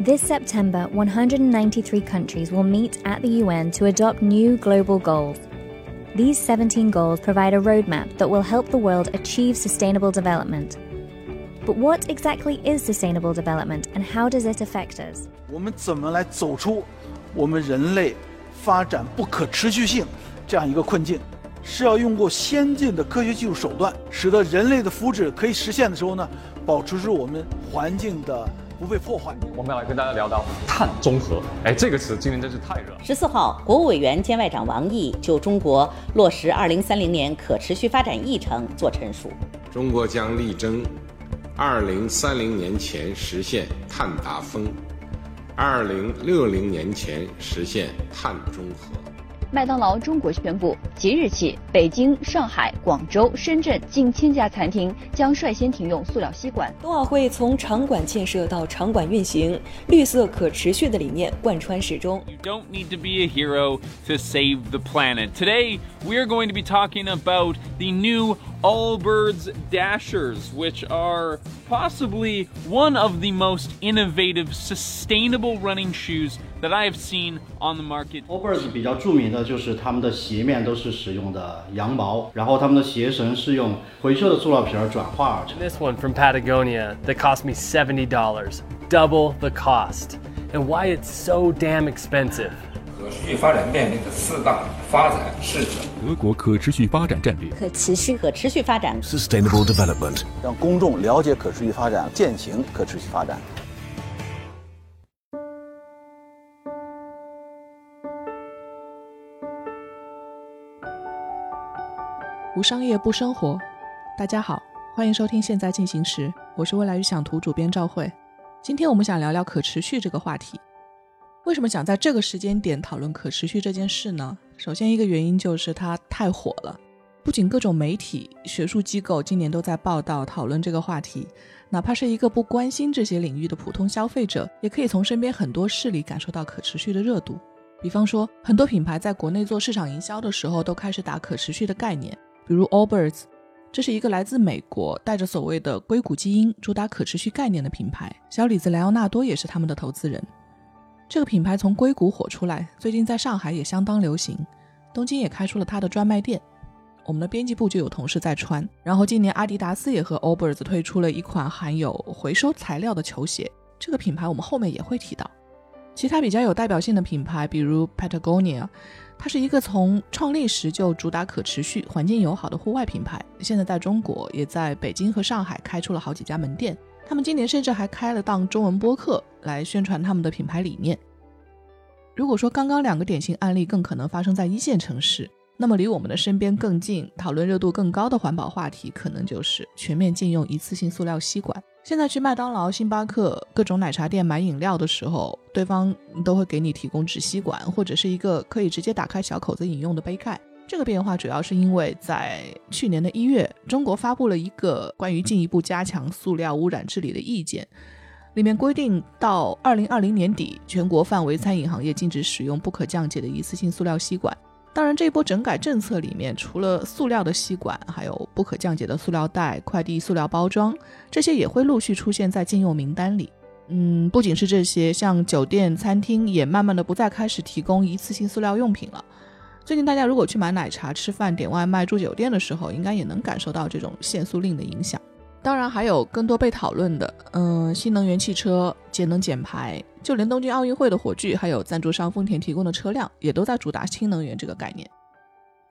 This September, 193 countries will meet at the UN to adopt new global goals. These 17 goals provide a roadmap that will help the world achieve sustainable development. But what exactly is sustainable development and how does it affect us? 我们怎么来走出我们人类发展不可持续性这样一个困境？是要用过先进的科学技术手段，使得人类的福祉可以实现的时候呢，保持住我们环境的 不被破坏。我们要来跟大家聊到碳中和，哎，这个词今年真是太热。十四号，国务委员兼外长王毅就中国落实二零三零年可持续发展议程作陈述。中国将力争二零三零年前实现碳达峰，二零六零年前实现碳中和。麦当劳中国宣布，即日起，北京、上海、广州、深圳近千家餐厅将率先停用塑料吸管。冬奥会从场馆建设到场馆运行，绿色可持续的理念贯穿始终。You don't need to be a hero to save the planet. Today, we are going to be talking about the new Allbirds Dashers, which are possibly one of the most innovative, sustainable running shoes that I have seen on the market. Allbirds 比较着名的就是他们的鞋面都是使用的羊毛，然后他们的鞋绳是用回收的塑料皮儿转化而成。 This one from Patagonia that cost me $70, double the cost. And why it's so damn expensive. 可持续发展面临的四大发展势头。德国可持续发展战略，可持续可持续发展 Sustainable development，让公众了解可持续发展，践行可持续发展。无商业不生活，大家好，欢迎收听《现在进行时》，我是未来预想图主编赵慧。今天我们想聊聊可持续这个话题。为什么想在这个时间点讨论可持续这件事呢？首先，一个原因就是它太火了，不仅各种媒体、学术机构今年都在报道讨论这个话题，哪怕是一个不关心这些领域的普通消费者，也可以从身边很多事里感受到可持续的热度。比方说，很多品牌在国内做市场营销的时候，都开始打可持续的概念，比如 Allbirds，这是一个来自美国、带着所谓的硅谷基因、主打可持续概念的品牌。小李子莱奥纳多也是他们的投资人。这个品牌从硅谷火出来，最近在上海也相当流行，东京也开出了它的专卖店。我们的编辑部就有同事在穿。然后今年阿迪达斯也和 o b e r s 推出了一款含有回收材料的球鞋，这个品牌我们后面也会提到。其他比较有代表性的品牌，比如 Patagonia，它是一个从创立时就主打可持续、环境友好的户外品牌，现在在中国也在北京和上海开出了好几家门店。他们今年甚至还开了档中文播客来宣传他们的品牌理念。如果说刚刚两个典型案例更可能发生在一线城市，那么离我们的身边更近、讨论热度更高的环保话题，可能就是全面禁用一次性塑料吸管。现在去麦当劳、星巴克各种奶茶店买饮料的时候，对方都会给你提供纸吸管，或者是一个可以直接打开小口子饮用的杯盖。这个变化主要是因为在去年的一月，中国发布了一个关于进一步加强塑料污染治理的意见，里面规定到二零二零年底，全国范围餐饮行业禁止使用不可降解的一次性塑料吸管。当然，这一波整改政策里面，除了塑料的吸管，还有不可降解的塑料袋、快递塑料包装，这些也会陆续出现在禁用名单里。嗯，不仅是这些，像酒店、餐厅也慢慢的不再开始提供一次性塑料用品了。最近大家如果去买奶茶、吃饭、点外卖、住酒店的时候，应该也能感受到这种限速令的影响。当然，还有更多被讨论的，嗯，新能源汽车、节能减排，就连东京奥运会的火炬，还有赞助商丰田提供的车辆，也都在主打新能源这个概念。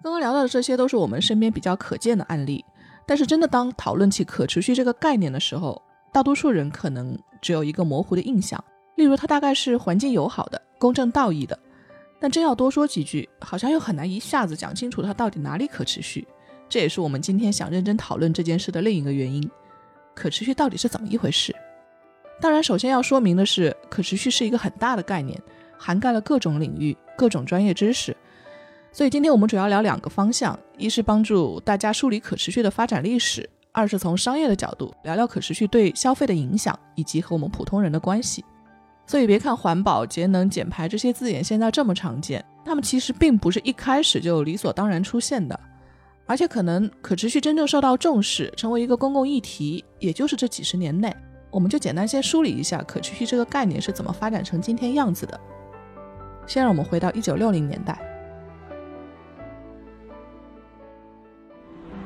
刚刚聊到的这些都是我们身边比较可见的案例，但是真的当讨论起可持续这个概念的时候，大多数人可能只有一个模糊的印象，例如它大概是环境友好的、公正道义的。但真要多说几句，好像又很难一下子讲清楚它到底哪里可持续。这也是我们今天想认真讨论这件事的另一个原因：可持续到底是怎么一回事？当然，首先要说明的是，可持续是一个很大的概念，涵盖了各种领域、各种专业知识。所以今天我们主要聊两个方向：一是帮助大家梳理可持续的发展历史；二是从商业的角度聊聊可持续对消费的影响以及和我们普通人的关系。所以别看环保、节能、减排这些字眼现在这么常见，它们其实并不是一开始就理所当然出现的，而且可能可持续真正受到重视，成为一个公共议题，也就是这几十年内。我们就简单先梳理一下可持续这个概念是怎么发展成今天样子的。先让我们回到一九六零年代。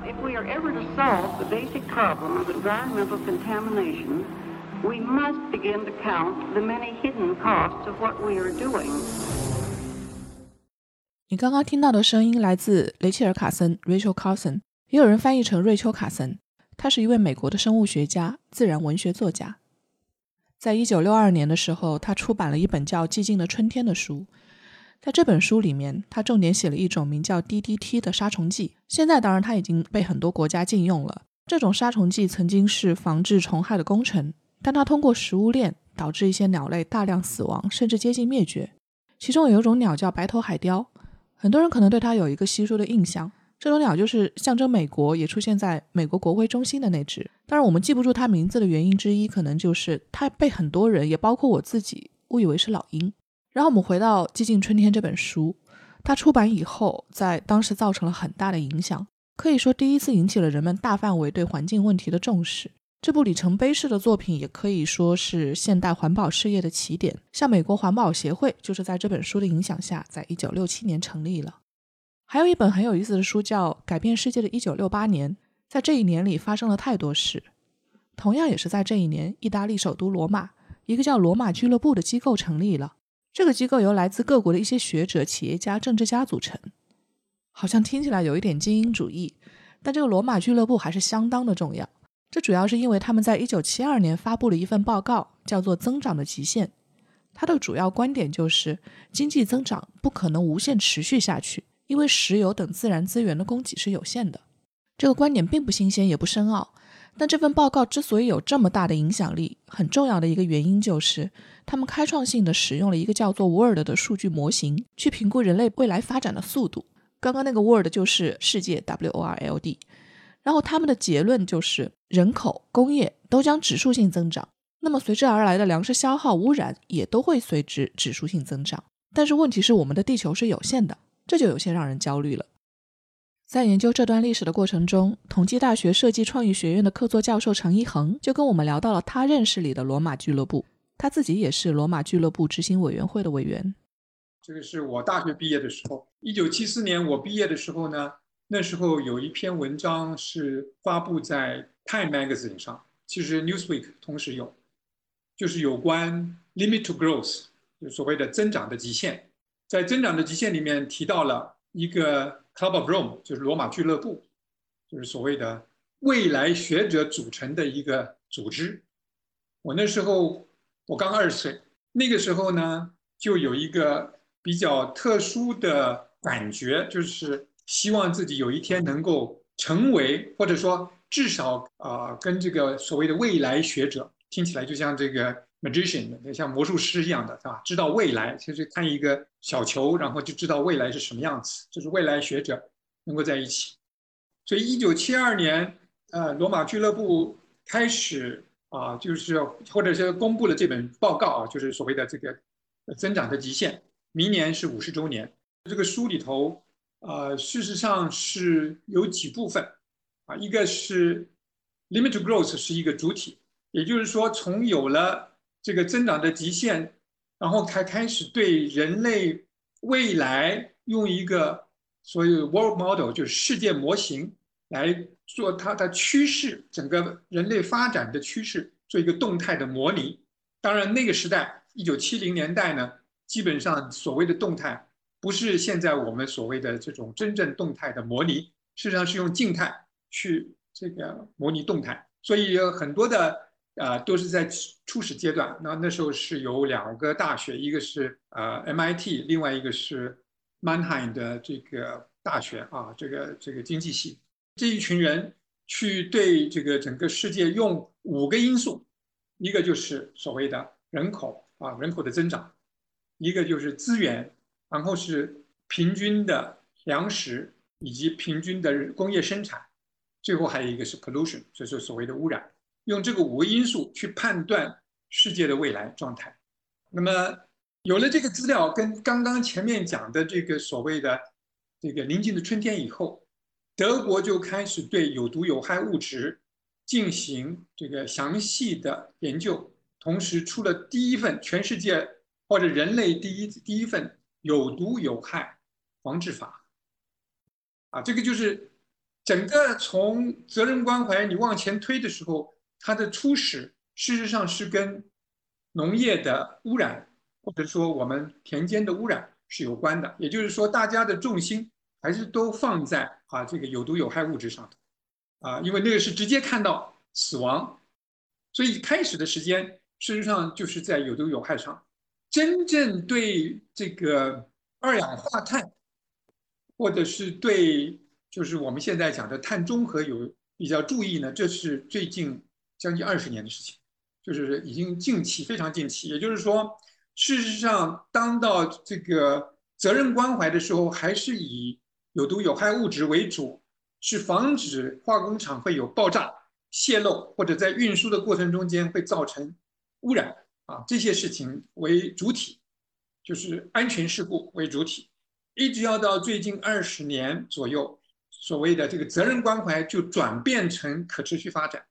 If we are ever to solve the basic problem of environmental contamination, we must begin to count the many hidden costs of what we are doing. 你刚刚听到的声音来自雷切尔·卡森 （Rachel Carson），也有人翻译成瑞秋·卡森。他是一位美国的生物学家、自然文学作家。在一九六二年的时候，他出版了一本叫《寂静的春天》的书。在这本书里面，他重点写了一种名叫 DDT 的杀虫剂。现在当然它已经被很多国家禁用了。这种杀虫剂曾经是防治虫害的功臣，但它通过食物链导致一些鸟类大量死亡，甚至接近灭绝。其中有一种鸟叫白头海雕，很多人可能对它有一个稀疏的印象。这种鸟就是象征美国，也出现在美国国会中心的那只。当然，我们记不住它名字的原因之一，可能就是它被很多人，也包括我自己，误以为是老鹰。然后我们回到《寂静春天》这本书，它出版以后，在当时造成了很大的影响，可以说第一次引起了人们大范围对环境问题的重视。这部里程碑式的作品，也可以说是现代环保事业的起点。像美国环保协会，就是在这本书的影响下，在一九六七年成立了。还有一本很有意思的书叫《改变世界的一九六八年》。在这一年里发生了太多事。同样也是在这一年，意大利首都罗马，一个叫罗马俱乐部的机构成立了。这个机构由来自各国的一些学者、企业家、政治家组成。好像听起来有一点精英主义，但这个罗马俱乐部还是相当的重要。这主要是因为他们在一九七二年发布了一份报告，叫做《增长的极限》。它的主要观点就是经济增长不可能无限持续下去，因为石油等自然资源的供给是有限的。这个观点并不新鲜，也不深奥。但这份报告之所以有这么大的影响力，很重要的一个原因就是，他们开创性的使用了一个叫做 Word 的数据模型，去评估人类未来发展的速度。刚刚那个 Word 就是世界 W O R L D。然后他们的结论就是，人口、工业都将指数性增长，那么随之而来的粮食消耗、污染也都会随之指数性增长。但是问题是，我们的地球是有限的，这就有些让人焦虑了。在研究这段历史的过程中，同济大学设计创意学院的客座教授陈一恒就跟我们聊到了他认识里的罗马俱乐部。他自己也是罗马俱乐部执行委员会的委员。这个是我大学毕业的时候，一九七四年我毕业的时候呢，那时候有一篇文章是发布在《Time Magazine》上，其实《Newsweek》同时有，就是有关 “limit to growth”，就所谓的增长的极限。在增长的极限里面提到了一个。Club of Rome 就是罗马俱乐部，就是所谓的未来学者组成的一个组织。我那时候我刚二十岁，那个时候呢，就有一个比较特殊的感觉，就是希望自己有一天能够成为，或者说至少啊，跟这个所谓的未来学者，听起来就像这个。magician 像魔术师一样的，是吧？知道未来，其实看一个小球，然后就知道未来是什么样子。就是未来学者能够在一起。所以，一九七二年，呃，罗马俱乐部开始啊，就是或者是公布了这本报告啊，就是所谓的这个增长的极限。明年是五十周年。这个书里头，呃，事实上是有几部分啊，一个是 limit to growth 是一个主体，也就是说，从有了这个增长的极限，然后才开始对人类未来用一个所谓 world model，就是世界模型来做它的趋势，整个人类发展的趋势做一个动态的模拟。当然，那个时代，一九七零年代呢，基本上所谓的动态不是现在我们所谓的这种真正动态的模拟，事实上是用静态去这个模拟动态，所以有很多的。啊，都是在初始阶段。那那时候是有两个大学，一个是呃 MIT，另外一个是 Mannheim 的这个大学啊，这个这个经济系。这一群人去对这个整个世界用五个因素，一个就是所谓的人口啊，人口的增长；一个就是资源，然后是平均的粮食以及平均的工业生产；最后还有一个是 pollution，就是所谓的污染。用这个五个因素去判断世界的未来状态，那么有了这个资料，跟刚刚前面讲的这个所谓的这个临近的春天以后，德国就开始对有毒有害物质进行这个详细的研究，同时出了第一份全世界或者人类第一第一份有毒有害防治法。啊，这个就是整个从责任关怀你往前推的时候，它的初始事实上是跟农业的污染，或者说我们田间的污染是有关的。也就是说，大家的重心还是都放在啊这个有毒有害物质上头，啊，因为那个是直接看到死亡，所以开始的时间事实上就是在有毒有害上，真正对这个二氧化碳。或者是对，就是我们现在讲的碳中和有比较注意呢？这是最近将近二十年的事情，就是已经近期非常近期。也就是说，事实上，当到这个责任关怀的时候，还是以有毒有害物质为主，是防止化工厂会有爆炸、泄漏，或者在运输的过程中间会造成污染啊这些事情为主体，就是安全事故为主体。一直要到最近二十年左右，所谓的这个责任关怀就转变成可持续发展。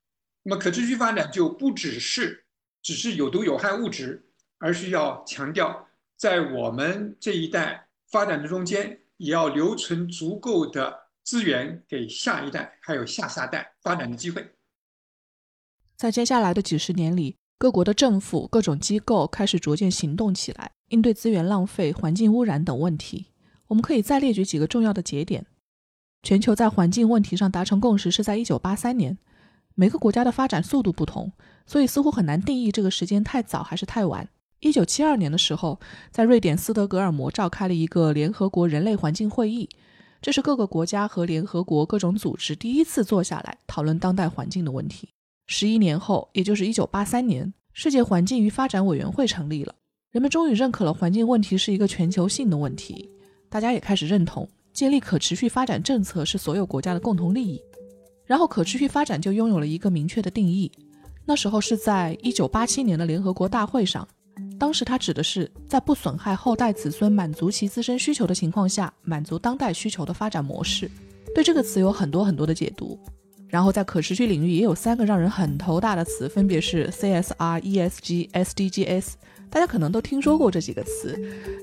那么可持续发展就不只是只是有毒有害物质，而是要强调在我们这一代发展的中间，也要留存足够的资源给下一代还有下下代发展的机会。在接下来的几十年里，各国的政府、各种机构开始逐渐行动起来，应对资源浪费、环境污染等问题。我们可以再列举几个重要的节点。全球在环境问题上达成共识是在1983年。每个国家的发展速度不同，所以似乎很难定义这个时间太早还是太晚。1972年的时候，在瑞典斯德哥尔摩召开了一个联合国人类环境会议，这是各个国家和联合国各种组织第一次坐下来讨论当代环境的问题。十一年后，也就是1983年，世界环境与发展委员会成立了，人们终于认可了环境问题是一个全球性的问题。大家也开始认同，建立可持续发展政策是所有国家的共同利益。然后，可持续发展就拥有了一个明确的定义。那时候是在一九八七年的联合国大会上，当时它指的是在不损害后代子孙满足其自身需求的情况下，满足当代需求的发展模式。对这个词有很多很多的解读。然后，在可持续领域也有三个让人很头大的词，分别是 CSR、ESG、SDGs。大家可能都听说过这几个词，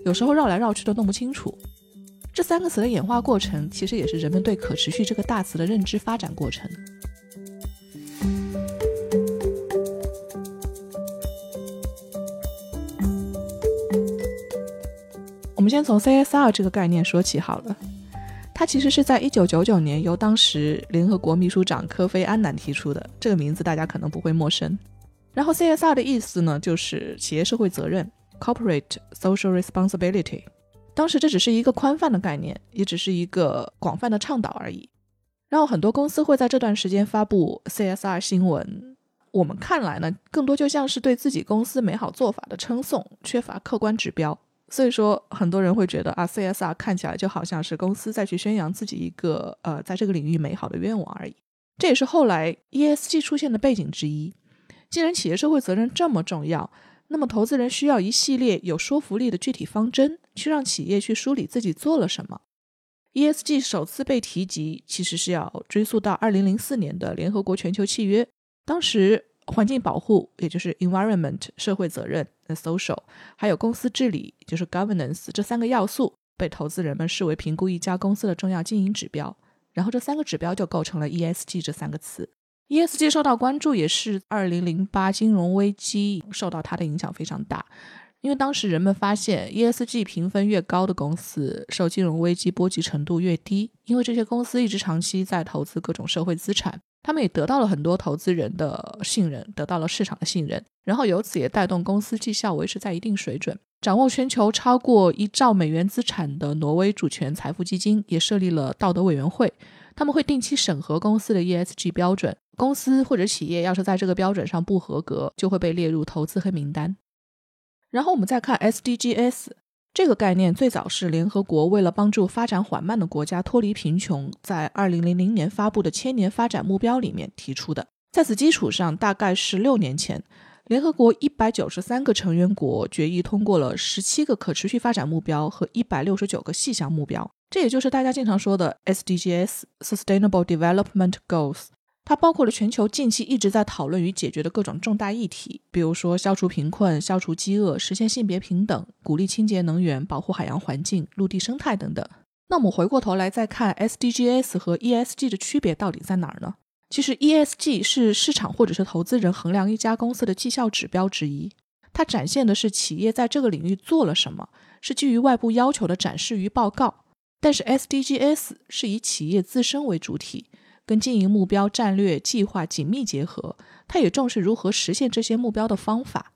有时候绕来绕去都弄不清楚。这三个词的演化过程，其实也是人们对可持续这个大词的认知发展过程。我们先从 CSR 这个概念说起好了。它其实是在1999年由当时联合国秘书长科菲·安南提出的，这个名字大家可能不会陌生。然后 CSR 的意思呢，就是企业社会责任 （Corporate Social Responsibility）。当时这只是一个宽泛的概念，也只是一个广泛的倡导而已。然后很多公司会在这段时间发布 CSR 新闻，我们看来呢，更多就像是对自己公司美好做法的称颂，缺乏客观指标。所以说，很多人会觉得啊，CSR 看起来就好像是公司在去宣扬自己一个呃，在这个领域美好的愿望而已。这也是后来 ESG 出现的背景之一。既然企业社会责任这么重要，那么，投资人需要一系列有说服力的具体方针，去让企业去梳理自己做了什么。ESG 首次被提及，其实是要追溯到2004年的联合国全球契约。当时，环境保护，也就是 environment 社会责任 social，还有公司治理，就是 governance 这三个要素，被投资人们视为评估一家公司的重要经营指标。然后，这三个指标就构成了 ESG 这三个词。ESG 受到关注也是2008金融危机受到它的影响非常大，因为当时人们发现 ESG 评分越高的公司受金融危机波及程度越低，因为这些公司一直长期在投资各种社会资产，他们也得到了很多投资人的信任，得到了市场的信任，然后由此也带动公司绩效维持在一定水准。掌握全球超过一兆美元资产的挪威主权财富基金也设立了道德委员会。他们会定期审核公司的 ESG 标准，公司或者企业要是在这个标准上不合格，就会被列入投资黑名单。然后我们再看 SDGs 这个概念，最早是联合国为了帮助发展缓慢的国家脱离贫穷，在2000年发布的千年发展目标里面提出的。在此基础上，大概是六年前，联合国193个成员国决议通过了17个可持续发展目标和169个细项目标。这也就是大家经常说的 SDGs（Sustainable Development Goals）。它包括了全球近期一直在讨论与解决的各种重大议题，比如说消除贫困、消除饥饿、实现性别平等、鼓励清洁能源、保护海洋环境、陆地生态等等。那我们回过头来再看 SDGs 和 ESG 的区别到底在哪儿呢？其实 ESG 是市场或者是投资人衡量一家公司的绩效指标之一，它展现的是企业在这个领域做了什么，是基于外部要求的展示与报告。但是 SDGs 是以企业自身为主体。跟经营目标、战略计划紧密结合，它也重视如何实现这些目标的方法。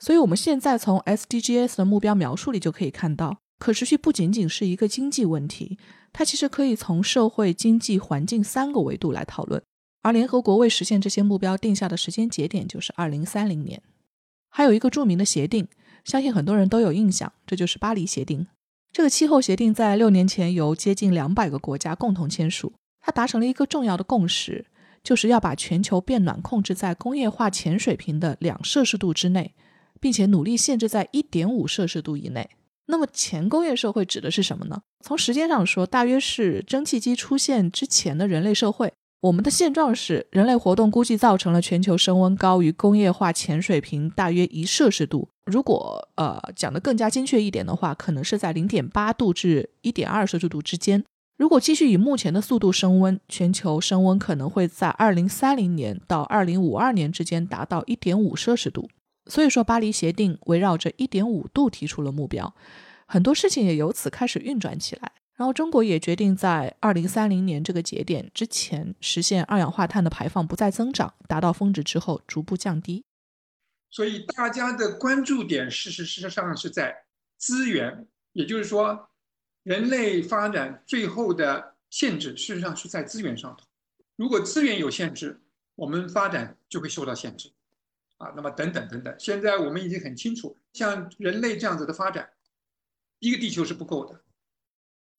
所以，我们现在从 SDGs 的目标描述里就可以看到，可持续不仅仅是一个经济问题，它其实可以从社会、经济、环境三个维度来讨论。而联合国为实现这些目标定下的时间节点就是二零三零年。还有一个著名的协定，相信很多人都有印象，这就是巴黎协定。这个气候协定在六年前由接近两百个国家共同签署。它达成了一个重要的共识，就是要把全球变暖控制在工业化前水平的两摄氏度之内，并且努力限制在一点五摄氏度以内。那么前工业社会指的是什么呢？从时间上说，大约是蒸汽机出现之前的人类社会。我们的现状是，人类活动估计造成了全球升温高于工业化前水平大约一摄氏度。如果呃讲得更加精确一点的话，可能是在零点八度至一点二摄氏度之间。如果继续以目前的速度升温，全球升温可能会在二零三零年到二零五二年之间达到一点五摄氏度。所以说，巴黎协定围绕着一点五度提出了目标，很多事情也由此开始运转起来。然后，中国也决定在二零三零年这个节点之前实现二氧化碳的排放不再增长，达到峰值之后逐步降低。所以，大家的关注点事实事实上是在资源，也就是说。人类发展最后的限制，事实上是在资源上头。如果资源有限制，我们发展就会受到限制，啊，那么等等等等。现在我们已经很清楚，像人类这样子的发展，一个地球是不够的。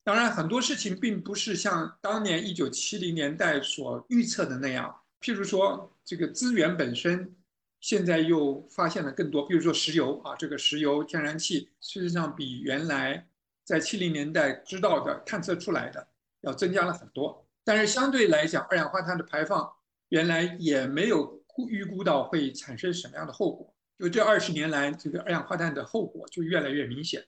当然，很多事情并不是像当年一九七零年代所预测的那样。譬如说，这个资源本身，现在又发现了更多。比如说石油啊，这个石油、天然气，事实上比原来。在七零年代知道的探测出来的要增加了很多，但是相对来讲，二氧化碳的排放原来也没有预估到会产生什么样的后果。就这二十年来，这个二氧化碳的后果就越来越明显。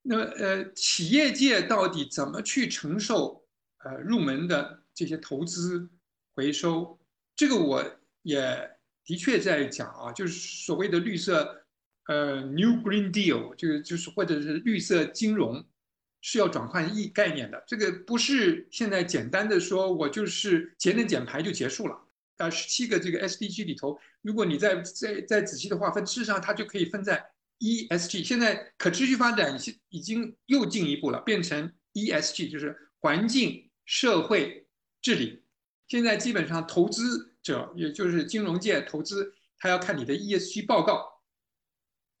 那么，呃，企业界到底怎么去承受呃入门的这些投资回收？这个我也的确在讲啊，就是所谓的绿色。呃，New Green Deal 就就是或者是绿色金融是要转换一概念的，这个不是现在简单的说我就是节能减排就结束了。啊，十七个这个 SDG 里头，如果你再再再仔细的划分，事实上它就可以分在 ESG。现在可持续发展已经已经又进一步了，变成 ESG，就是环境、社会、治理。现在基本上投资者，也就是金融界投资，他要看你的 ESG 报告。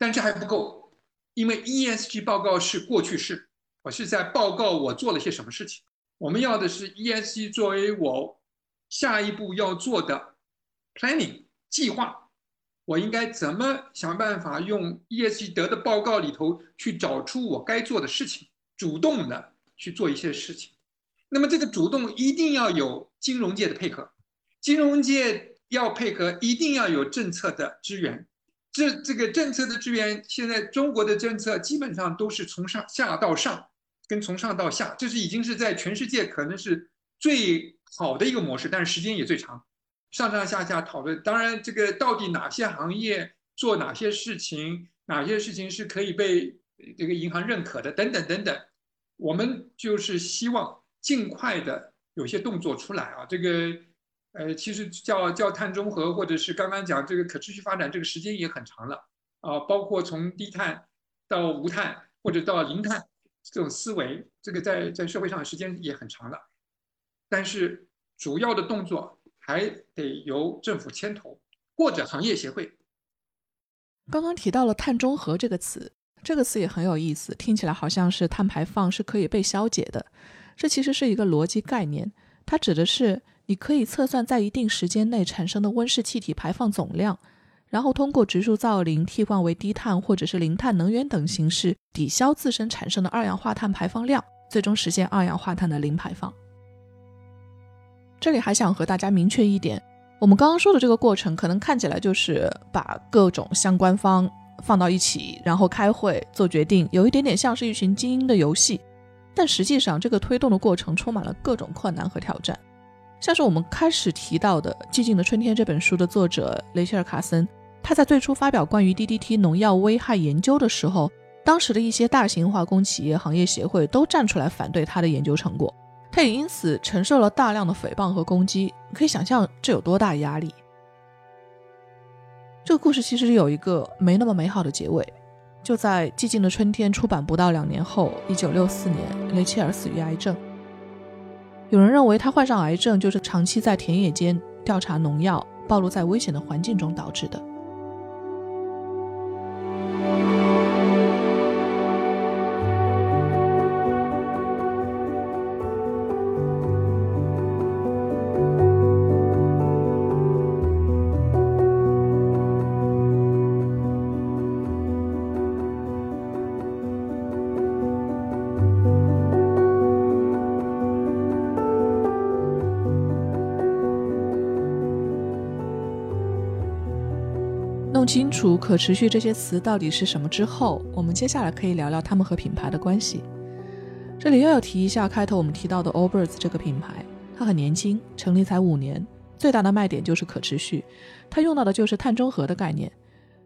但这还不够，因为 ESG 报告是过去式，我是在报告我做了些什么事情。我们要的是 ESG 作为我下一步要做的 planning 计划，我应该怎么想办法用 ESG 得的报告里头去找出我该做的事情，主动的去做一些事情。那么这个主动一定要有金融界的配合，金融界要配合，一定要有政策的支援。这这个政策的支援，现在中国的政策基本上都是从上下到上，跟从上到下，这是已经是在全世界可能是最好的一个模式，但是时间也最长，上上下下讨论。当然，这个到底哪些行业做哪些事情，哪些事情是可以被这个银行认可的，等等等等，我们就是希望尽快的有些动作出来啊，这个。呃，其实叫叫碳中和，或者是刚刚讲这个可持续发展，这个时间也很长了啊。包括从低碳到无碳，或者到零碳这种思维，这个在在社会上的时间也很长了。但是主要的动作还得由政府牵头，或者行业协会。刚刚提到了碳中和这个词，这个词也很有意思，听起来好像是碳排放是可以被消解的。这其实是一个逻辑概念，它指的是。你可以测算在一定时间内产生的温室气体排放总量，然后通过植树造林替换为低碳或者是零碳能源等形式抵消自身产生的二氧化碳排放量，最终实现二氧化碳的零排放。这里还想和大家明确一点，我们刚刚说的这个过程，可能看起来就是把各种相关方放到一起，然后开会做决定，有一点点像是一群精英的游戏。但实际上，这个推动的过程充满了各种困难和挑战。像是我们开始提到的《寂静的春天》这本书的作者雷切尔·卡森，他在最初发表关于 DDT 农药危害研究的时候，当时的一些大型化工企业行业协会都站出来反对他的研究成果。他也因此承受了大量的诽谤和攻击，可以想象这有多大压力。这个故事其实有一个没那么美好的结尾，就在《寂静的春天》出版不到两年后，一九六四年，雷切尔死于癌症。有人认为他患上癌症就是长期在田野间调查农药，暴露在危险的环境中导致的。清楚“可持续”这些词到底是什么之后，我们接下来可以聊聊他们和品牌的关系。这里又要提一下开头我们提到的 Allbirds 这个品牌，它很年轻，成立才五年，最大的卖点就是可持续。它用到的就是碳中和的概念。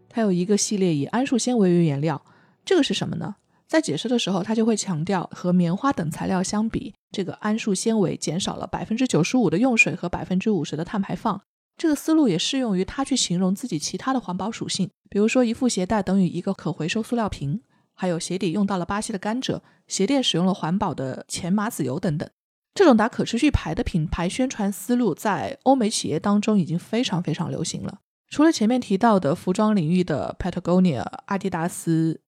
它有一个系列以桉树纤维为原料，这个是什么呢？在解释的时候，它就会强调和棉花等材料相比，这个桉树纤维减少了百分之九十五的用水和百分之五十的碳排放。这个思路也适用于他去形容自己其他的环保属性，比如说一副鞋带等于一个可回收塑料瓶，还有鞋底用到了巴西的甘蔗，鞋垫使用了环保的前麻籽油等等。这种打可持续牌的品牌宣传思路在欧美企业当中已经非常非常流行了。除了前面提到的服装领域的 Patagonia、阿迪达斯。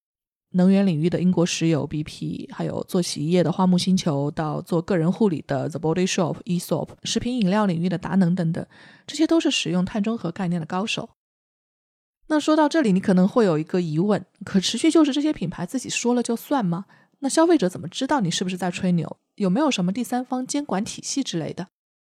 能源领域的英国石油 BP，还有做洗衣液的花木星球，到做个人护理的 The Body Shop、Esop，食品饮料领域的达能等等，这些都是使用碳中和概念的高手。那说到这里，你可能会有一个疑问：可持续就是这些品牌自己说了就算吗？那消费者怎么知道你是不是在吹牛？有没有什么第三方监管体系之类的？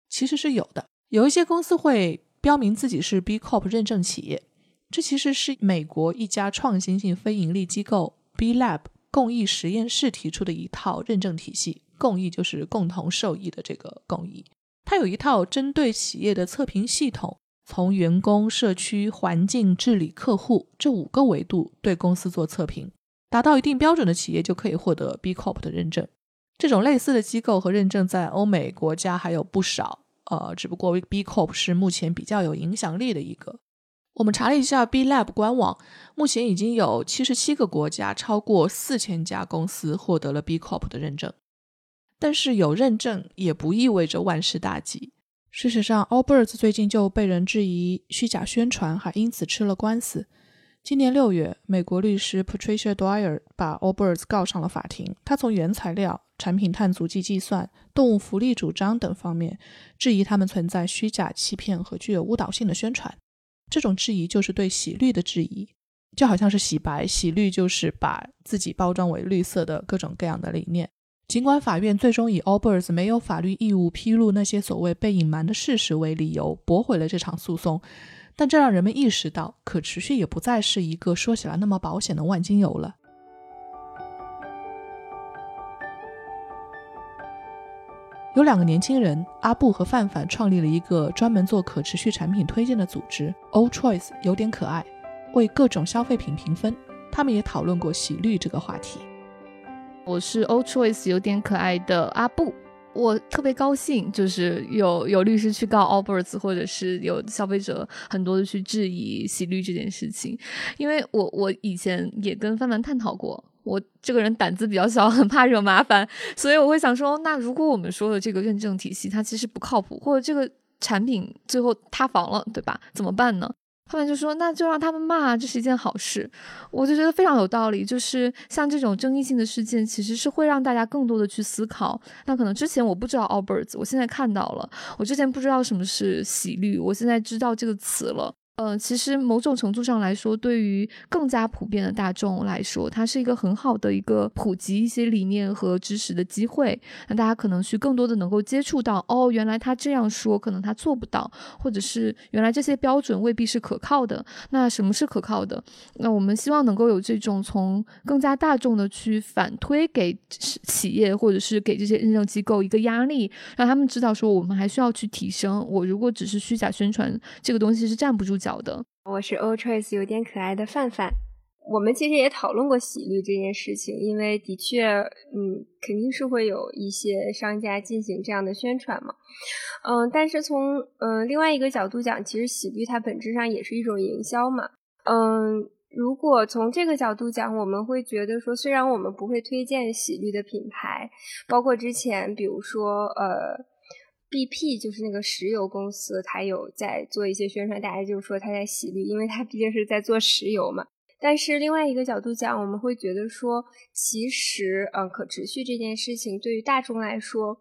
其实是有的，有一些公司会标明自己是 B Corp 认证企业，这其实是美国一家创新性非盈利机构。B Lab 共益实验室提出的一套认证体系，共益就是共同受益的这个共益。它有一套针对企业的测评系统，从员工、社区、环境、治理、客户这五个维度对公司做测评，达到一定标准的企业就可以获得 B Corp 的认证。这种类似的机构和认证在欧美国家还有不少，呃，只不过 B Corp 是目前比较有影响力的一个。我们查了一下 B Lab 官网，目前已经有七十七个国家，超过四千家公司获得了 B Corp 的认证。但是有认证也不意味着万事大吉。事实上，Allbirds 最近就被人质疑虚假宣传，还因此吃了官司。今年六月，美国律师 Patricia Dyer 把 Allbirds 告上了法庭。他从原材料、产品碳足迹计算、动物福利主张等方面质疑他们存在虚假、欺骗和具有误导性的宣传。这种质疑就是对洗绿的质疑，就好像是洗白，洗绿就是把自己包装为绿色的各种各样的理念。尽管法院最终以 Uber's 没有法律义务披露那些所谓被隐瞒的事实为理由，驳回了这场诉讼，但这让人们意识到，可持续也不再是一个说起来那么保险的万金油了。有两个年轻人阿布和范范创立了一个专门做可持续产品推荐的组织，All Choice 有点可爱，为各种消费品评分。他们也讨论过洗绿这个话题。我是 All Choice 有点可爱的阿布，我特别高兴，就是有有律师去告 Allbirds，或者是有消费者很多的去质疑洗绿这件事情，因为我我以前也跟范范探讨过。我这个人胆子比较小，很怕惹麻烦，所以我会想说，那如果我们说的这个认证体系它其实不靠谱，或者这个产品最后塌房了，对吧？怎么办呢？他们就说，那就让他们骂，这是一件好事。我就觉得非常有道理，就是像这种争议性的事件，其实是会让大家更多的去思考。那可能之前我不知道 Allbirds，我现在看到了；我之前不知道什么是洗绿，我现在知道这个词了。呃，其实某种程度上来说，对于更加普遍的大众来说，它是一个很好的一个普及一些理念和知识的机会。那大家可能去更多的能够接触到，哦，原来他这样说，可能他做不到，或者是原来这些标准未必是可靠的。那什么是可靠的？那我们希望能够有这种从更加大众的去反推给企业，或者是给这些认证机构一个压力，让他们知道说，我们还需要去提升。我如果只是虚假宣传，这个东西是站不住脚。好的，我是 Old Choice 有点可爱的范范。我们其实也讨论过洗绿这件事情，因为的确，嗯，肯定是会有一些商家进行这样的宣传嘛。嗯，但是从嗯另外一个角度讲，其实洗绿它本质上也是一种营销嘛。嗯，如果从这个角度讲，我们会觉得说，虽然我们不会推荐洗绿的品牌，包括之前比如说呃。BP 就是那个石油公司，它有在做一些宣传，大家就说它在洗绿，因为它毕竟是在做石油嘛。但是另外一个角度讲，我们会觉得说，其实，嗯，可持续这件事情对于大众来说，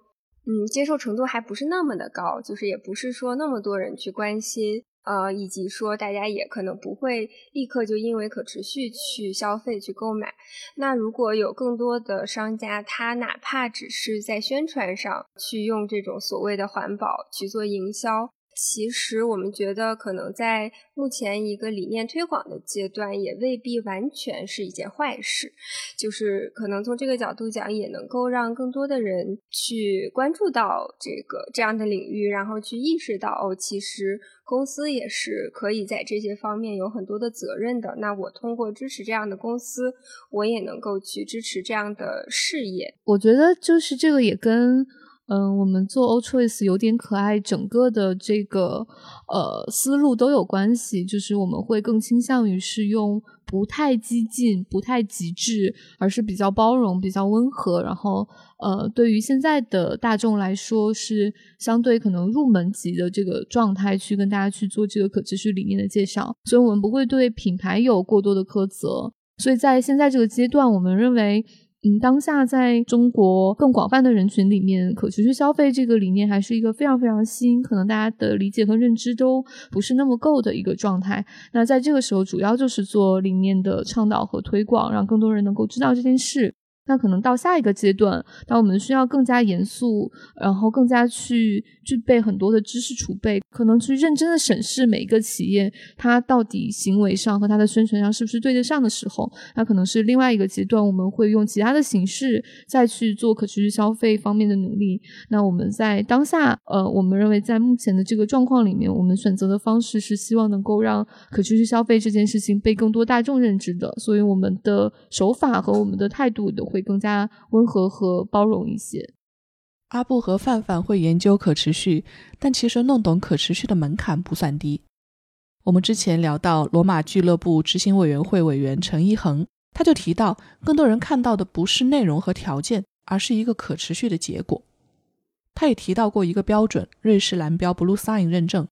嗯，接受程度还不是那么的高，就是也不是说那么多人去关心。呃，以及说大家也可能不会立刻就因为可持续去消费去购买。那如果有更多的商家，他哪怕只是在宣传上去用这种所谓的环保去做营销。其实我们觉得，可能在目前一个理念推广的阶段，也未必完全是一件坏事。就是可能从这个角度讲，也能够让更多的人去关注到这个这样的领域，然后去意识到哦，其实公司也是可以在这些方面有很多的责任的。那我通过支持这样的公司，我也能够去支持这样的事业。我觉得就是这个也跟。嗯，我们做 O choice 有点可爱，整个的这个呃思路都有关系，就是我们会更倾向于是用不太激进、不太极致，而是比较包容、比较温和，然后呃，对于现在的大众来说是相对可能入门级的这个状态去跟大家去做这个可持续理念的介绍，所以我们不会对品牌有过多的苛责，所以在现在这个阶段，我们认为。嗯，当下在中国更广泛的人群里面，可持续消费这个理念还是一个非常非常新，可能大家的理解和认知都不是那么够的一个状态。那在这个时候，主要就是做理念的倡导和推广，让更多人能够知道这件事。那可能到下一个阶段，当我们需要更加严肃，然后更加去具备很多的知识储备，可能去认真的审视每一个企业它到底行为上和它的宣传上是不是对得上的时候，那可能是另外一个阶段，我们会用其他的形式再去做可持续消费方面的努力。那我们在当下，呃，我们认为在目前的这个状况里面，我们选择的方式是希望能够让可持续消费这件事情被更多大众认知的，所以我们的手法和我们的态度的。会更加温和和包容一些。阿布和范范会研究可持续，但其实弄懂可持续的门槛不算低。我们之前聊到罗马俱乐部执行委员会委员陈一恒，他就提到，更多人看到的不是内容和条件，而是一个可持续的结果。他也提到过一个标准——瑞士蓝标 （Blue Sign） 认证，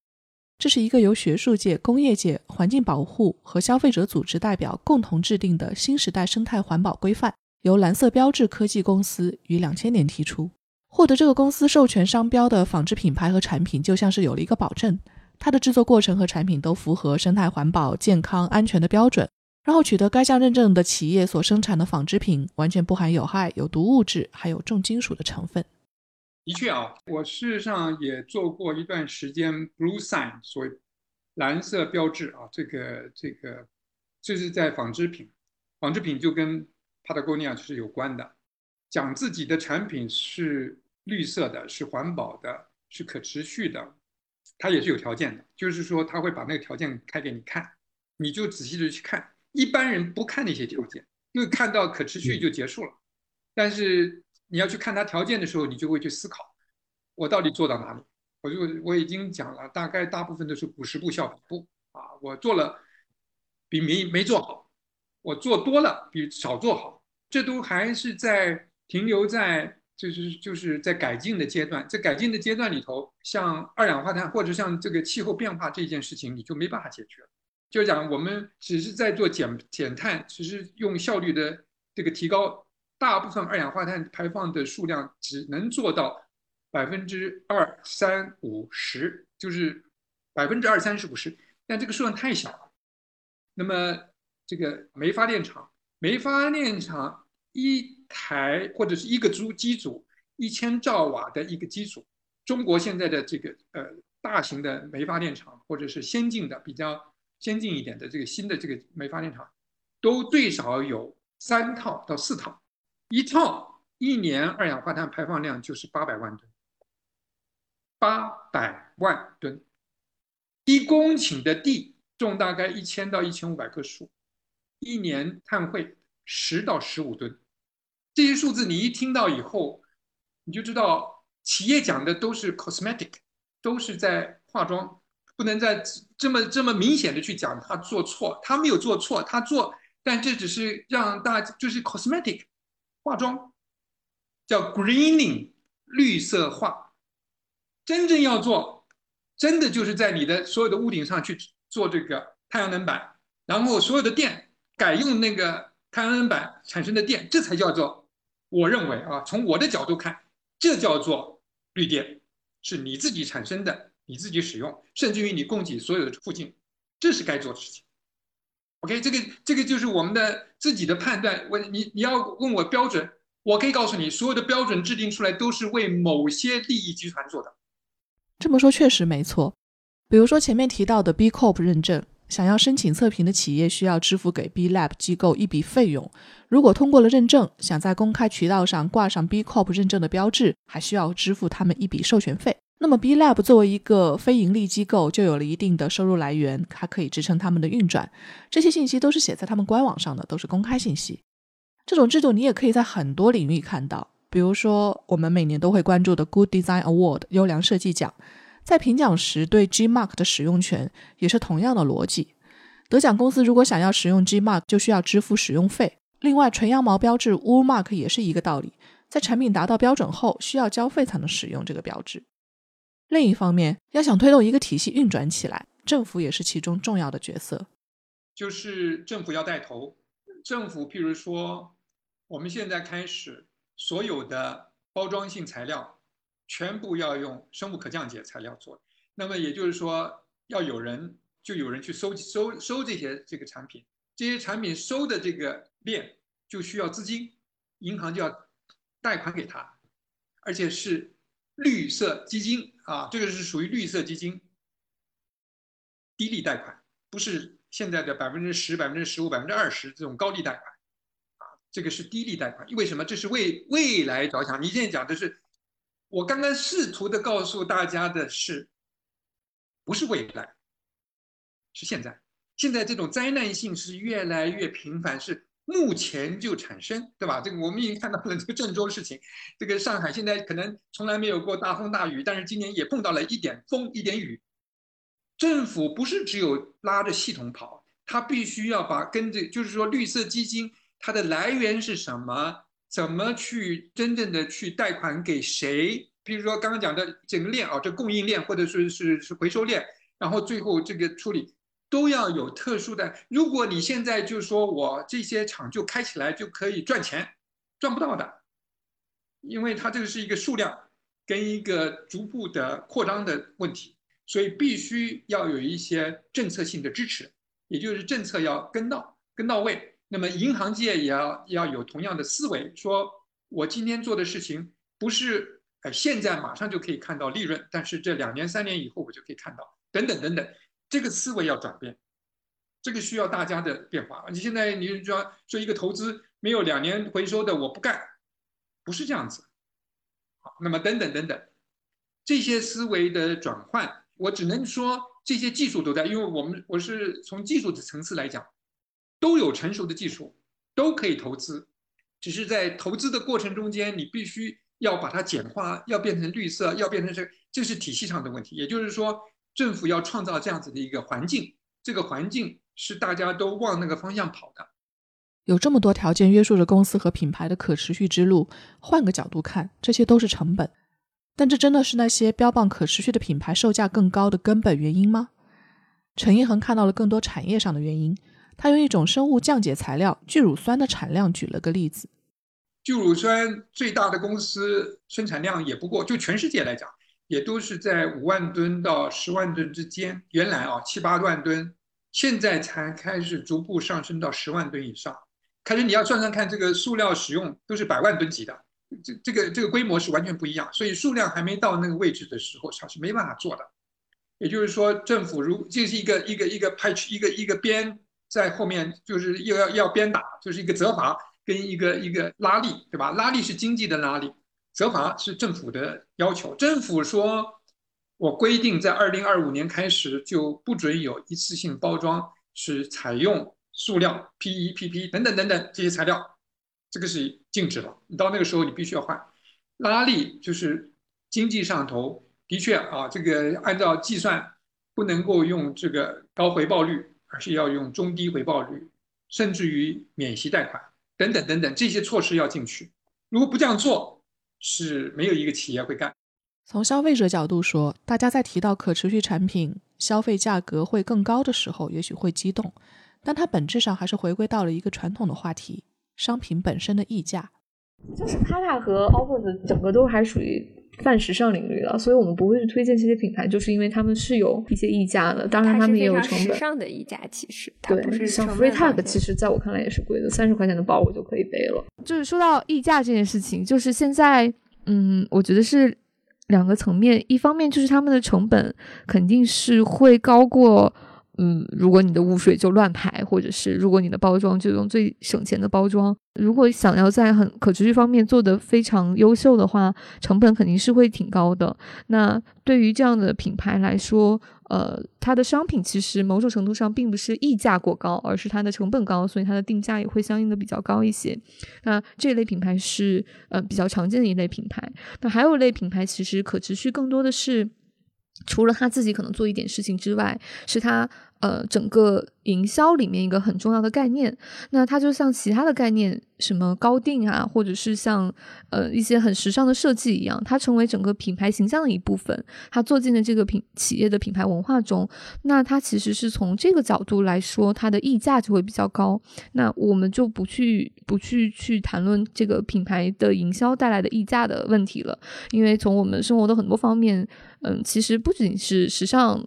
这是一个由学术界、工业界、环境保护和消费者组织代表共同制定的新时代生态环保规范。由蓝色标志科技公司于两千年提出，获得这个公司授权商标的纺织品牌和产品，就像是有了一个保证，它的制作过程和产品都符合生态环保、健康、安全的标准。然后取得该项认证的企业所生产的纺织品，完全不含有害、有毒物质，还有重金属的成分。的确啊，我事实上也做过一段时间 Blue Sign，所谓蓝色标志啊，这个这个这是在纺织品，纺织品就跟。帕特哥尼亚就是有关的，讲自己的产品是绿色的，是环保的，是可持续的，它也是有条件的，就是说他会把那个条件开给你看，你就仔细的去看。一般人不看那些条件，因为看到可持续就结束了。但是你要去看它条件的时候，你就会去思考，我到底做到哪里？我就我已经讲了，大概大部分都是五十步笑百步啊，我做了比没没做好。我做多了比少做好，这都还是在停留在就是就是在改进的阶段，在改进的阶段里头，像二氧化碳或者像这个气候变化这件事情，你就没办法解决了。就是讲我们只是在做减减碳，只是用效率的这个提高，大部分二氧化碳排放的数量只能做到百分之二三五十，就是百分之二三十五十。但这个数量太小了。那么这个煤发电厂，煤发电厂一台或者是一个组机组一千兆瓦的一个机组，中国现在的这个呃大型的煤发电厂或者是先进的比较先进一点的这个新的这个煤发电厂，都最少有三套到四套，一套一年二氧化碳排放量就是八百万吨，八百万吨，一公顷的地种大概一千到一千五百棵树，一年碳汇十到十五吨。这些数字你一听到以后，你就知道企业讲的都是 cosmetic，都是在化妆，不能再这么这么明显的去讲他做错，他没有做错，他做，但这只是让大就是 cosmetic 化妆，叫 greening 绿色化。真正要做，真的就是在你的所有的屋顶上去做这个太阳能板，然后所有的电改用那个太阳能板产生的电，这才叫做，我认为啊，从我的角度看，这叫做绿电，是你自己产生的，你自己使用，甚至于你供给所有的附近，这是该做的事情。OK，这个这个就是我们的自己的判断。我你你要问我标准，我可以告诉你，所有的标准制定出来都是为某些利益集团做的。这么说确实没错，比如说前面提到的 B Corp 认证，想要申请测评的企业需要支付给 B Lab 机构一笔费用。如果通过了认证，想在公开渠道上挂上 B Corp 认证的标志，还需要支付他们一笔授权费。那么 B Lab 作为一个非盈利机构，就有了一定的收入来源，它可以支撑他们的运转。这些信息都是写在他们官网上的，都是公开信息。这种制度你也可以在很多领域看到。比如说，我们每年都会关注的 Good Design Award 优良设计奖，在评奖时对 G Mark 的使用权也是同样的逻辑。得奖公司如果想要使用 G Mark，就需要支付使用费。另外，纯羊毛标志 Wool Mark 也是一个道理，在产品达到标准后，需要交费才能使用这个标志。另一方面，要想推动一个体系运转起来，政府也是其中重要的角色。就是政府要带头，政府譬如说，我们现在开始。所有的包装性材料全部要用生物可降解材料做，那么也就是说，要有人就有人去收收收这些这个产品，这些产品收的这个链就需要资金，银行就要贷款给他，而且是绿色基金啊，这个是属于绿色基金，低利贷款，不是现在的百分之十、百分之十五、百分之二十这种高利贷款。这个是低利贷款，为什么？这是为未来着想。你现在讲的是，我刚刚试图的告诉大家的是，不是未来，是现在。现在这种灾难性是越来越频繁，是目前就产生，对吧？这个我们已经看到了这个郑州的事情，这个上海现在可能从来没有过大风大雨，但是今年也碰到了一点风一点雨。政府不是只有拉着系统跑，它必须要把跟着，就是说绿色基金。它的来源是什么？怎么去真正的去贷款给谁？比如说刚刚讲的整个链啊，这供应链或者说是是回收链，然后最后这个处理都要有特殊的。如果你现在就说我这些厂就开起来就可以赚钱，赚不到的，因为它这个是一个数量跟一个逐步的扩张的问题，所以必须要有一些政策性的支持，也就是政策要跟到跟到位。那么银行界也要要有同样的思维，说我今天做的事情不是呃现在马上就可以看到利润，但是这两年三年以后我就可以看到，等等等等，这个思维要转变，这个需要大家的变化。你现在你说说一个投资没有两年回收的我不干，不是这样子。好，那么等等等等，这些思维的转换，我只能说这些技术都在，因为我们我是从技术的层次来讲。都有成熟的技术，都可以投资，只是在投资的过程中间，你必须要把它简化，要变成绿色，要变成这，这是体系上的问题。也就是说，政府要创造这样子的一个环境，这个环境是大家都往那个方向跑的。有这么多条件约束着公司和品牌的可持续之路，换个角度看，这些都是成本。但这真的是那些标榜可持续的品牌售价更高的根本原因吗？陈一恒看到了更多产业上的原因。他用一种生物降解材料聚乳酸的产量举了个例子。聚乳酸最大的公司生产量也不过，就全世界来讲，也都是在五万吨到十万吨之间。原来啊七八万吨，现在才开始逐步上升到十万吨以上。开始你要算算看，这个塑料使用都是百万吨级的，这这个这个规模是完全不一样。所以数量还没到那个位置的时候，它是没办法做的。也就是说，政府如这是一个一个一个派去一个一个鞭在后面，就是又要要鞭打，就是一个责罚跟一个一个拉力，对吧？拉力是经济的拉力。责罚是政府的要求，政府说，我规定在二零二五年开始就不准有一次性包装是采用塑料、PE、PP 等等等等这些材料，这个是禁止了。你到那个时候你必须要换。拉力就是经济上头，的确啊，这个按照计算不能够用这个高回报率，而是要用中低回报率，甚至于免息贷款等等等等这些措施要进去。如果不这样做，是没有一个企业会干。从消费者角度说，大家在提到可持续产品消费价格会更高的时候，也许会激动，但它本质上还是回归到了一个传统的话题：商品本身的溢价。就是卡塔和 Allbirds 整个都还属于泛时尚领域了，所以我们不会去推荐这些品牌，就是因为他们是有一些溢价的。当然，他们也有成本。时尚的溢价其实对，像 Free Tag，其实在我看来也是贵的，三十块钱的包我就可以背了。就是说到溢价这件事情，就是现在，嗯，我觉得是两个层面，一方面就是他们的成本肯定是会高过。嗯，如果你的污水就乱排，或者是如果你的包装就用最省钱的包装，如果想要在很可持续方面做得非常优秀的话，成本肯定是会挺高的。那对于这样的品牌来说，呃，它的商品其实某种程度上并不是溢价过高，而是它的成本高，所以它的定价也会相应的比较高一些。那这类品牌是呃比较常见的一类品牌。那还有一类品牌，其实可持续更多的是除了他自己可能做一点事情之外，是他。呃，整个营销里面一个很重要的概念，那它就像其他的概念，什么高定啊，或者是像呃一些很时尚的设计一样，它成为整个品牌形象的一部分，它做进了这个品企业的品牌文化中。那它其实是从这个角度来说，它的溢价就会比较高。那我们就不去不去去谈论这个品牌的营销带来的溢价的问题了，因为从我们生活的很多方面，嗯，其实不仅是时尚。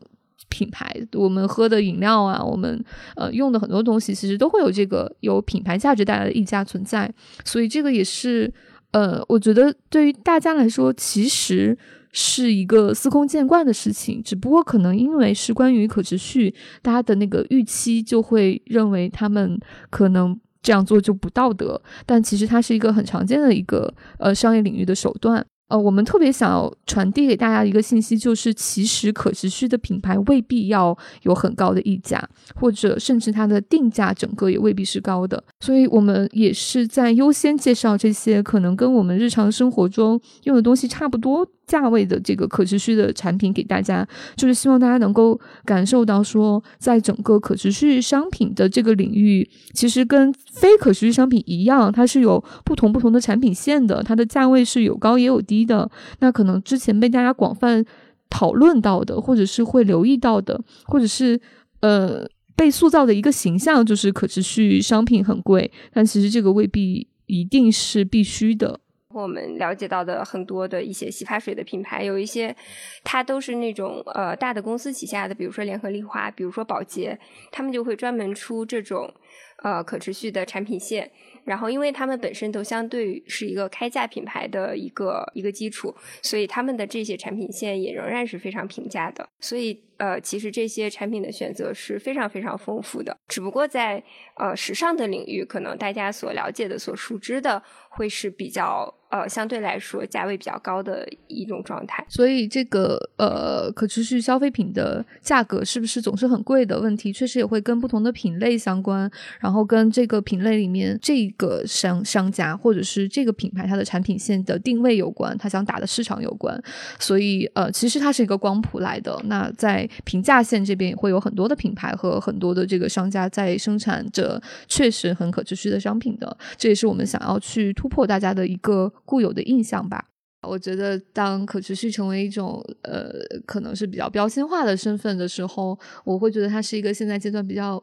品牌，我们喝的饮料啊，我们呃用的很多东西，其实都会有这个有品牌价值带来的溢价存在，所以这个也是呃，我觉得对于大家来说，其实是一个司空见惯的事情，只不过可能因为是关于可持续，大家的那个预期就会认为他们可能这样做就不道德，但其实它是一个很常见的一个呃商业领域的手段。呃，我们特别想要传递给大家一个信息，就是其实可持续的品牌未必要有很高的溢价，或者甚至它的定价整个也未必是高的。所以我们也是在优先介绍这些可能跟我们日常生活中用的东西差不多。价位的这个可持续的产品给大家，就是希望大家能够感受到说，在整个可持续商品的这个领域，其实跟非可持续商品一样，它是有不同不同的产品线的，它的价位是有高也有低的。那可能之前被大家广泛讨论到的，或者是会留意到的，或者是呃被塑造的一个形象，就是可持续商品很贵，但其实这个未必一定是必须的。我们了解到的很多的一些洗发水的品牌，有一些它都是那种呃大的公司旗下的，比如说联合利华，比如说宝洁，他们就会专门出这种呃可持续的产品线。然后，因为他们本身都相对是一个开价品牌的一个一个基础，所以他们的这些产品线也仍然是非常平价的。所以，呃，其实这些产品的选择是非常非常丰富的。只不过在呃时尚的领域，可能大家所了解的、所熟知的，会是比较。呃，相对来说价位比较高的一种状态，所以这个呃可持续消费品的价格是不是总是很贵的问题，确实也会跟不同的品类相关，然后跟这个品类里面这个商商家或者是这个品牌它的产品线的定位有关，它想打的市场有关，所以呃其实它是一个光谱来的。那在平价线这边也会有很多的品牌和很多的这个商家在生产着确实很可持续的商品的，这也是我们想要去突破大家的一个。固有的印象吧，我觉得当可持续成为一种呃，可能是比较标签化的身份的时候，我会觉得它是一个现在阶段比较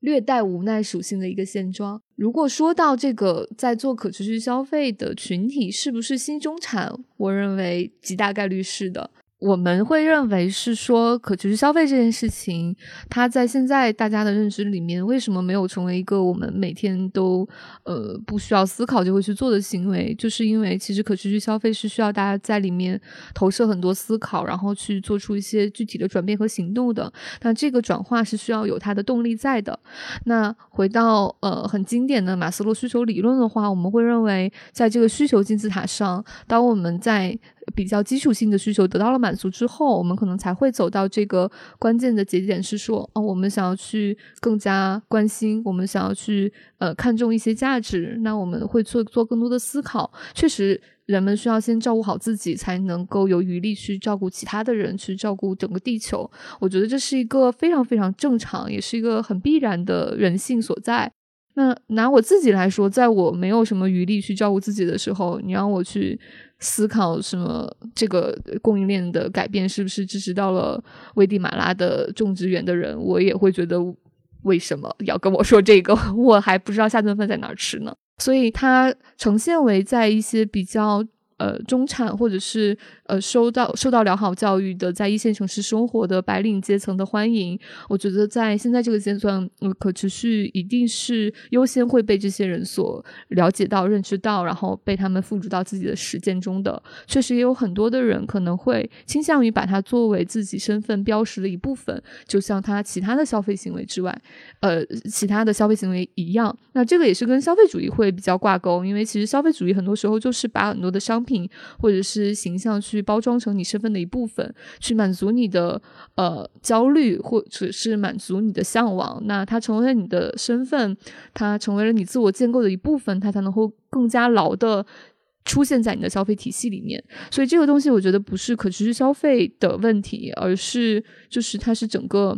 略带无奈属性的一个现状。如果说到这个在做可持续消费的群体是不是新中产，我认为极大概率是的。我们会认为是说，可持续消费这件事情，它在现在大家的认知里面，为什么没有成为一个我们每天都呃不需要思考就会去做的行为？就是因为其实可持续消费是需要大家在里面投射很多思考，然后去做出一些具体的转变和行动的。那这个转化是需要有它的动力在的。那回到呃很经典的马斯洛需求理论的话，我们会认为，在这个需求金字塔上，当我们在比较基础性的需求得到了满足之后，我们可能才会走到这个关键的节点，是说，哦，我们想要去更加关心，我们想要去呃看重一些价值，那我们会做做更多的思考。确实，人们需要先照顾好自己，才能够有余力去照顾其他的人，去照顾整个地球。我觉得这是一个非常非常正常，也是一个很必然的人性所在。那拿我自己来说，在我没有什么余力去照顾自己的时候，你让我去思考什么这个供应链的改变是不是支持到了危地马拉的种植园的人，我也会觉得为什么要跟我说这个？我还不知道下顿饭在哪儿吃呢。所以它呈现为在一些比较。呃，中产或者是呃，受到受到良好教育的，在一线城市生活的白领阶层的欢迎，我觉得在现在这个阶段，可持续一定是优先会被这些人所了解到、认知到，然后被他们付诸到自己的实践中的。确实也有很多的人可能会倾向于把它作为自己身份标识的一部分，就像他其他的消费行为之外，呃，其他的消费行为一样。那这个也是跟消费主义会比较挂钩，因为其实消费主义很多时候就是把很多的商品或者是形象去去包装成你身份的一部分，去满足你的呃焦虑，或者是满足你的向往。那它成为了你的身份，它成为了你自我建构的一部分，它才能够更加牢的出现在你的消费体系里面。所以这个东西，我觉得不是可持续消费的问题，而是就是它是整个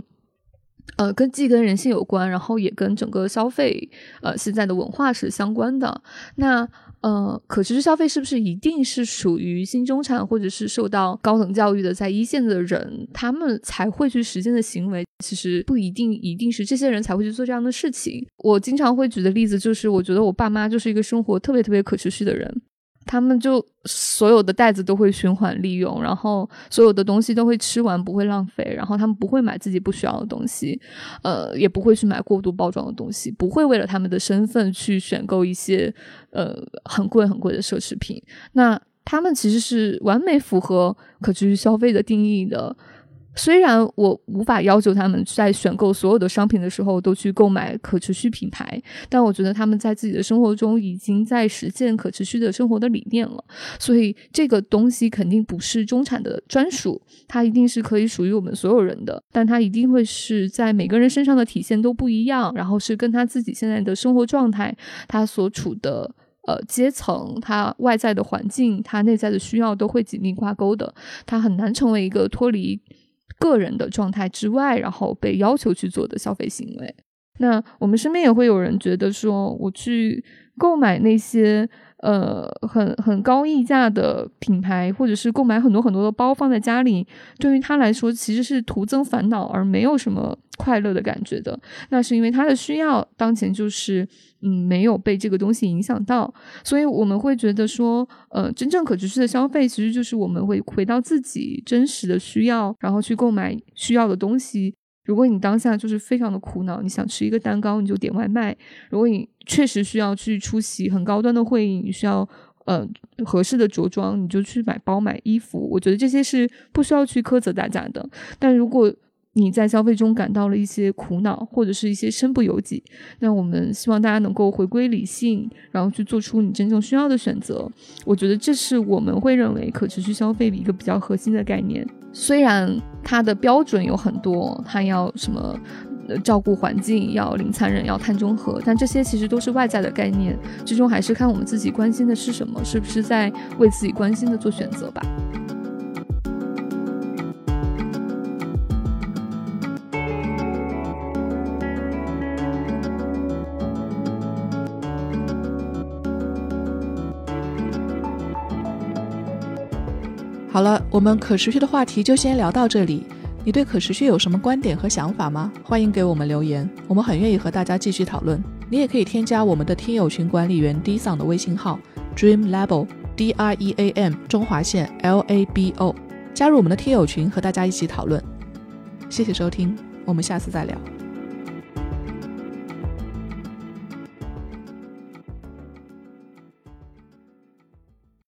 呃跟既跟人性有关，然后也跟整个消费呃现在的文化是相关的。那呃，可持续消费是不是一定是属于新中产或者是受到高等教育的在一线的人，他们才会去实践的行为？其实不一定，一定是这些人才会去做这样的事情。我经常会举的例子就是，我觉得我爸妈就是一个生活特别特别可持续的人。他们就所有的袋子都会循环利用，然后所有的东西都会吃完，不会浪费。然后他们不会买自己不需要的东西，呃，也不会去买过度包装的东西，不会为了他们的身份去选购一些呃很贵很贵的奢侈品。那他们其实是完美符合可持续消费的定义的。虽然我无法要求他们在选购所有的商品的时候都去购买可持续品牌，但我觉得他们在自己的生活中已经在实践可持续的生活的理念了。所以这个东西肯定不是中产的专属，它一定是可以属于我们所有人的，但它一定会是在每个人身上的体现都不一样，然后是跟他自己现在的生活状态、他所处的呃阶层、他外在的环境、他内在的需要都会紧密挂钩的，他很难成为一个脱离。个人的状态之外，然后被要求去做的消费行为。那我们身边也会有人觉得说，我去购买那些呃很很高溢价的品牌，或者是购买很多很多的包放在家里，对于他来说其实是徒增烦恼，而没有什么快乐的感觉的。那是因为他的需要当前就是。嗯，没有被这个东西影响到，所以我们会觉得说，呃，真正可持续的消费其实就是我们会回到自己真实的需要，然后去购买需要的东西。如果你当下就是非常的苦恼，你想吃一个蛋糕，你就点外卖；如果你确实需要去出席很高端的会议，你需要呃合适的着装，你就去买包买衣服。我觉得这些是不需要去苛责大家的。但如果你在消费中感到了一些苦恼，或者是一些身不由己，那我们希望大家能够回归理性，然后去做出你真正需要的选择。我觉得这是我们会认为可持续消费的一个比较核心的概念。虽然它的标准有很多，它要什么照顾环境，要零残忍，要碳中和，但这些其实都是外在的概念，最终还是看我们自己关心的是什么，是不是在为自己关心的做选择吧。好了，我们可持续的话题就先聊到这里。你对可持续有什么观点和想法吗？欢迎给我们留言，我们很愿意和大家继续讨论。你也可以添加我们的听友群管理员 D 桑的微信号 Dream Label D R E A M 中华线 L A B O。加入我们的听友群和大家一起讨论。谢谢收听，我们下次再聊。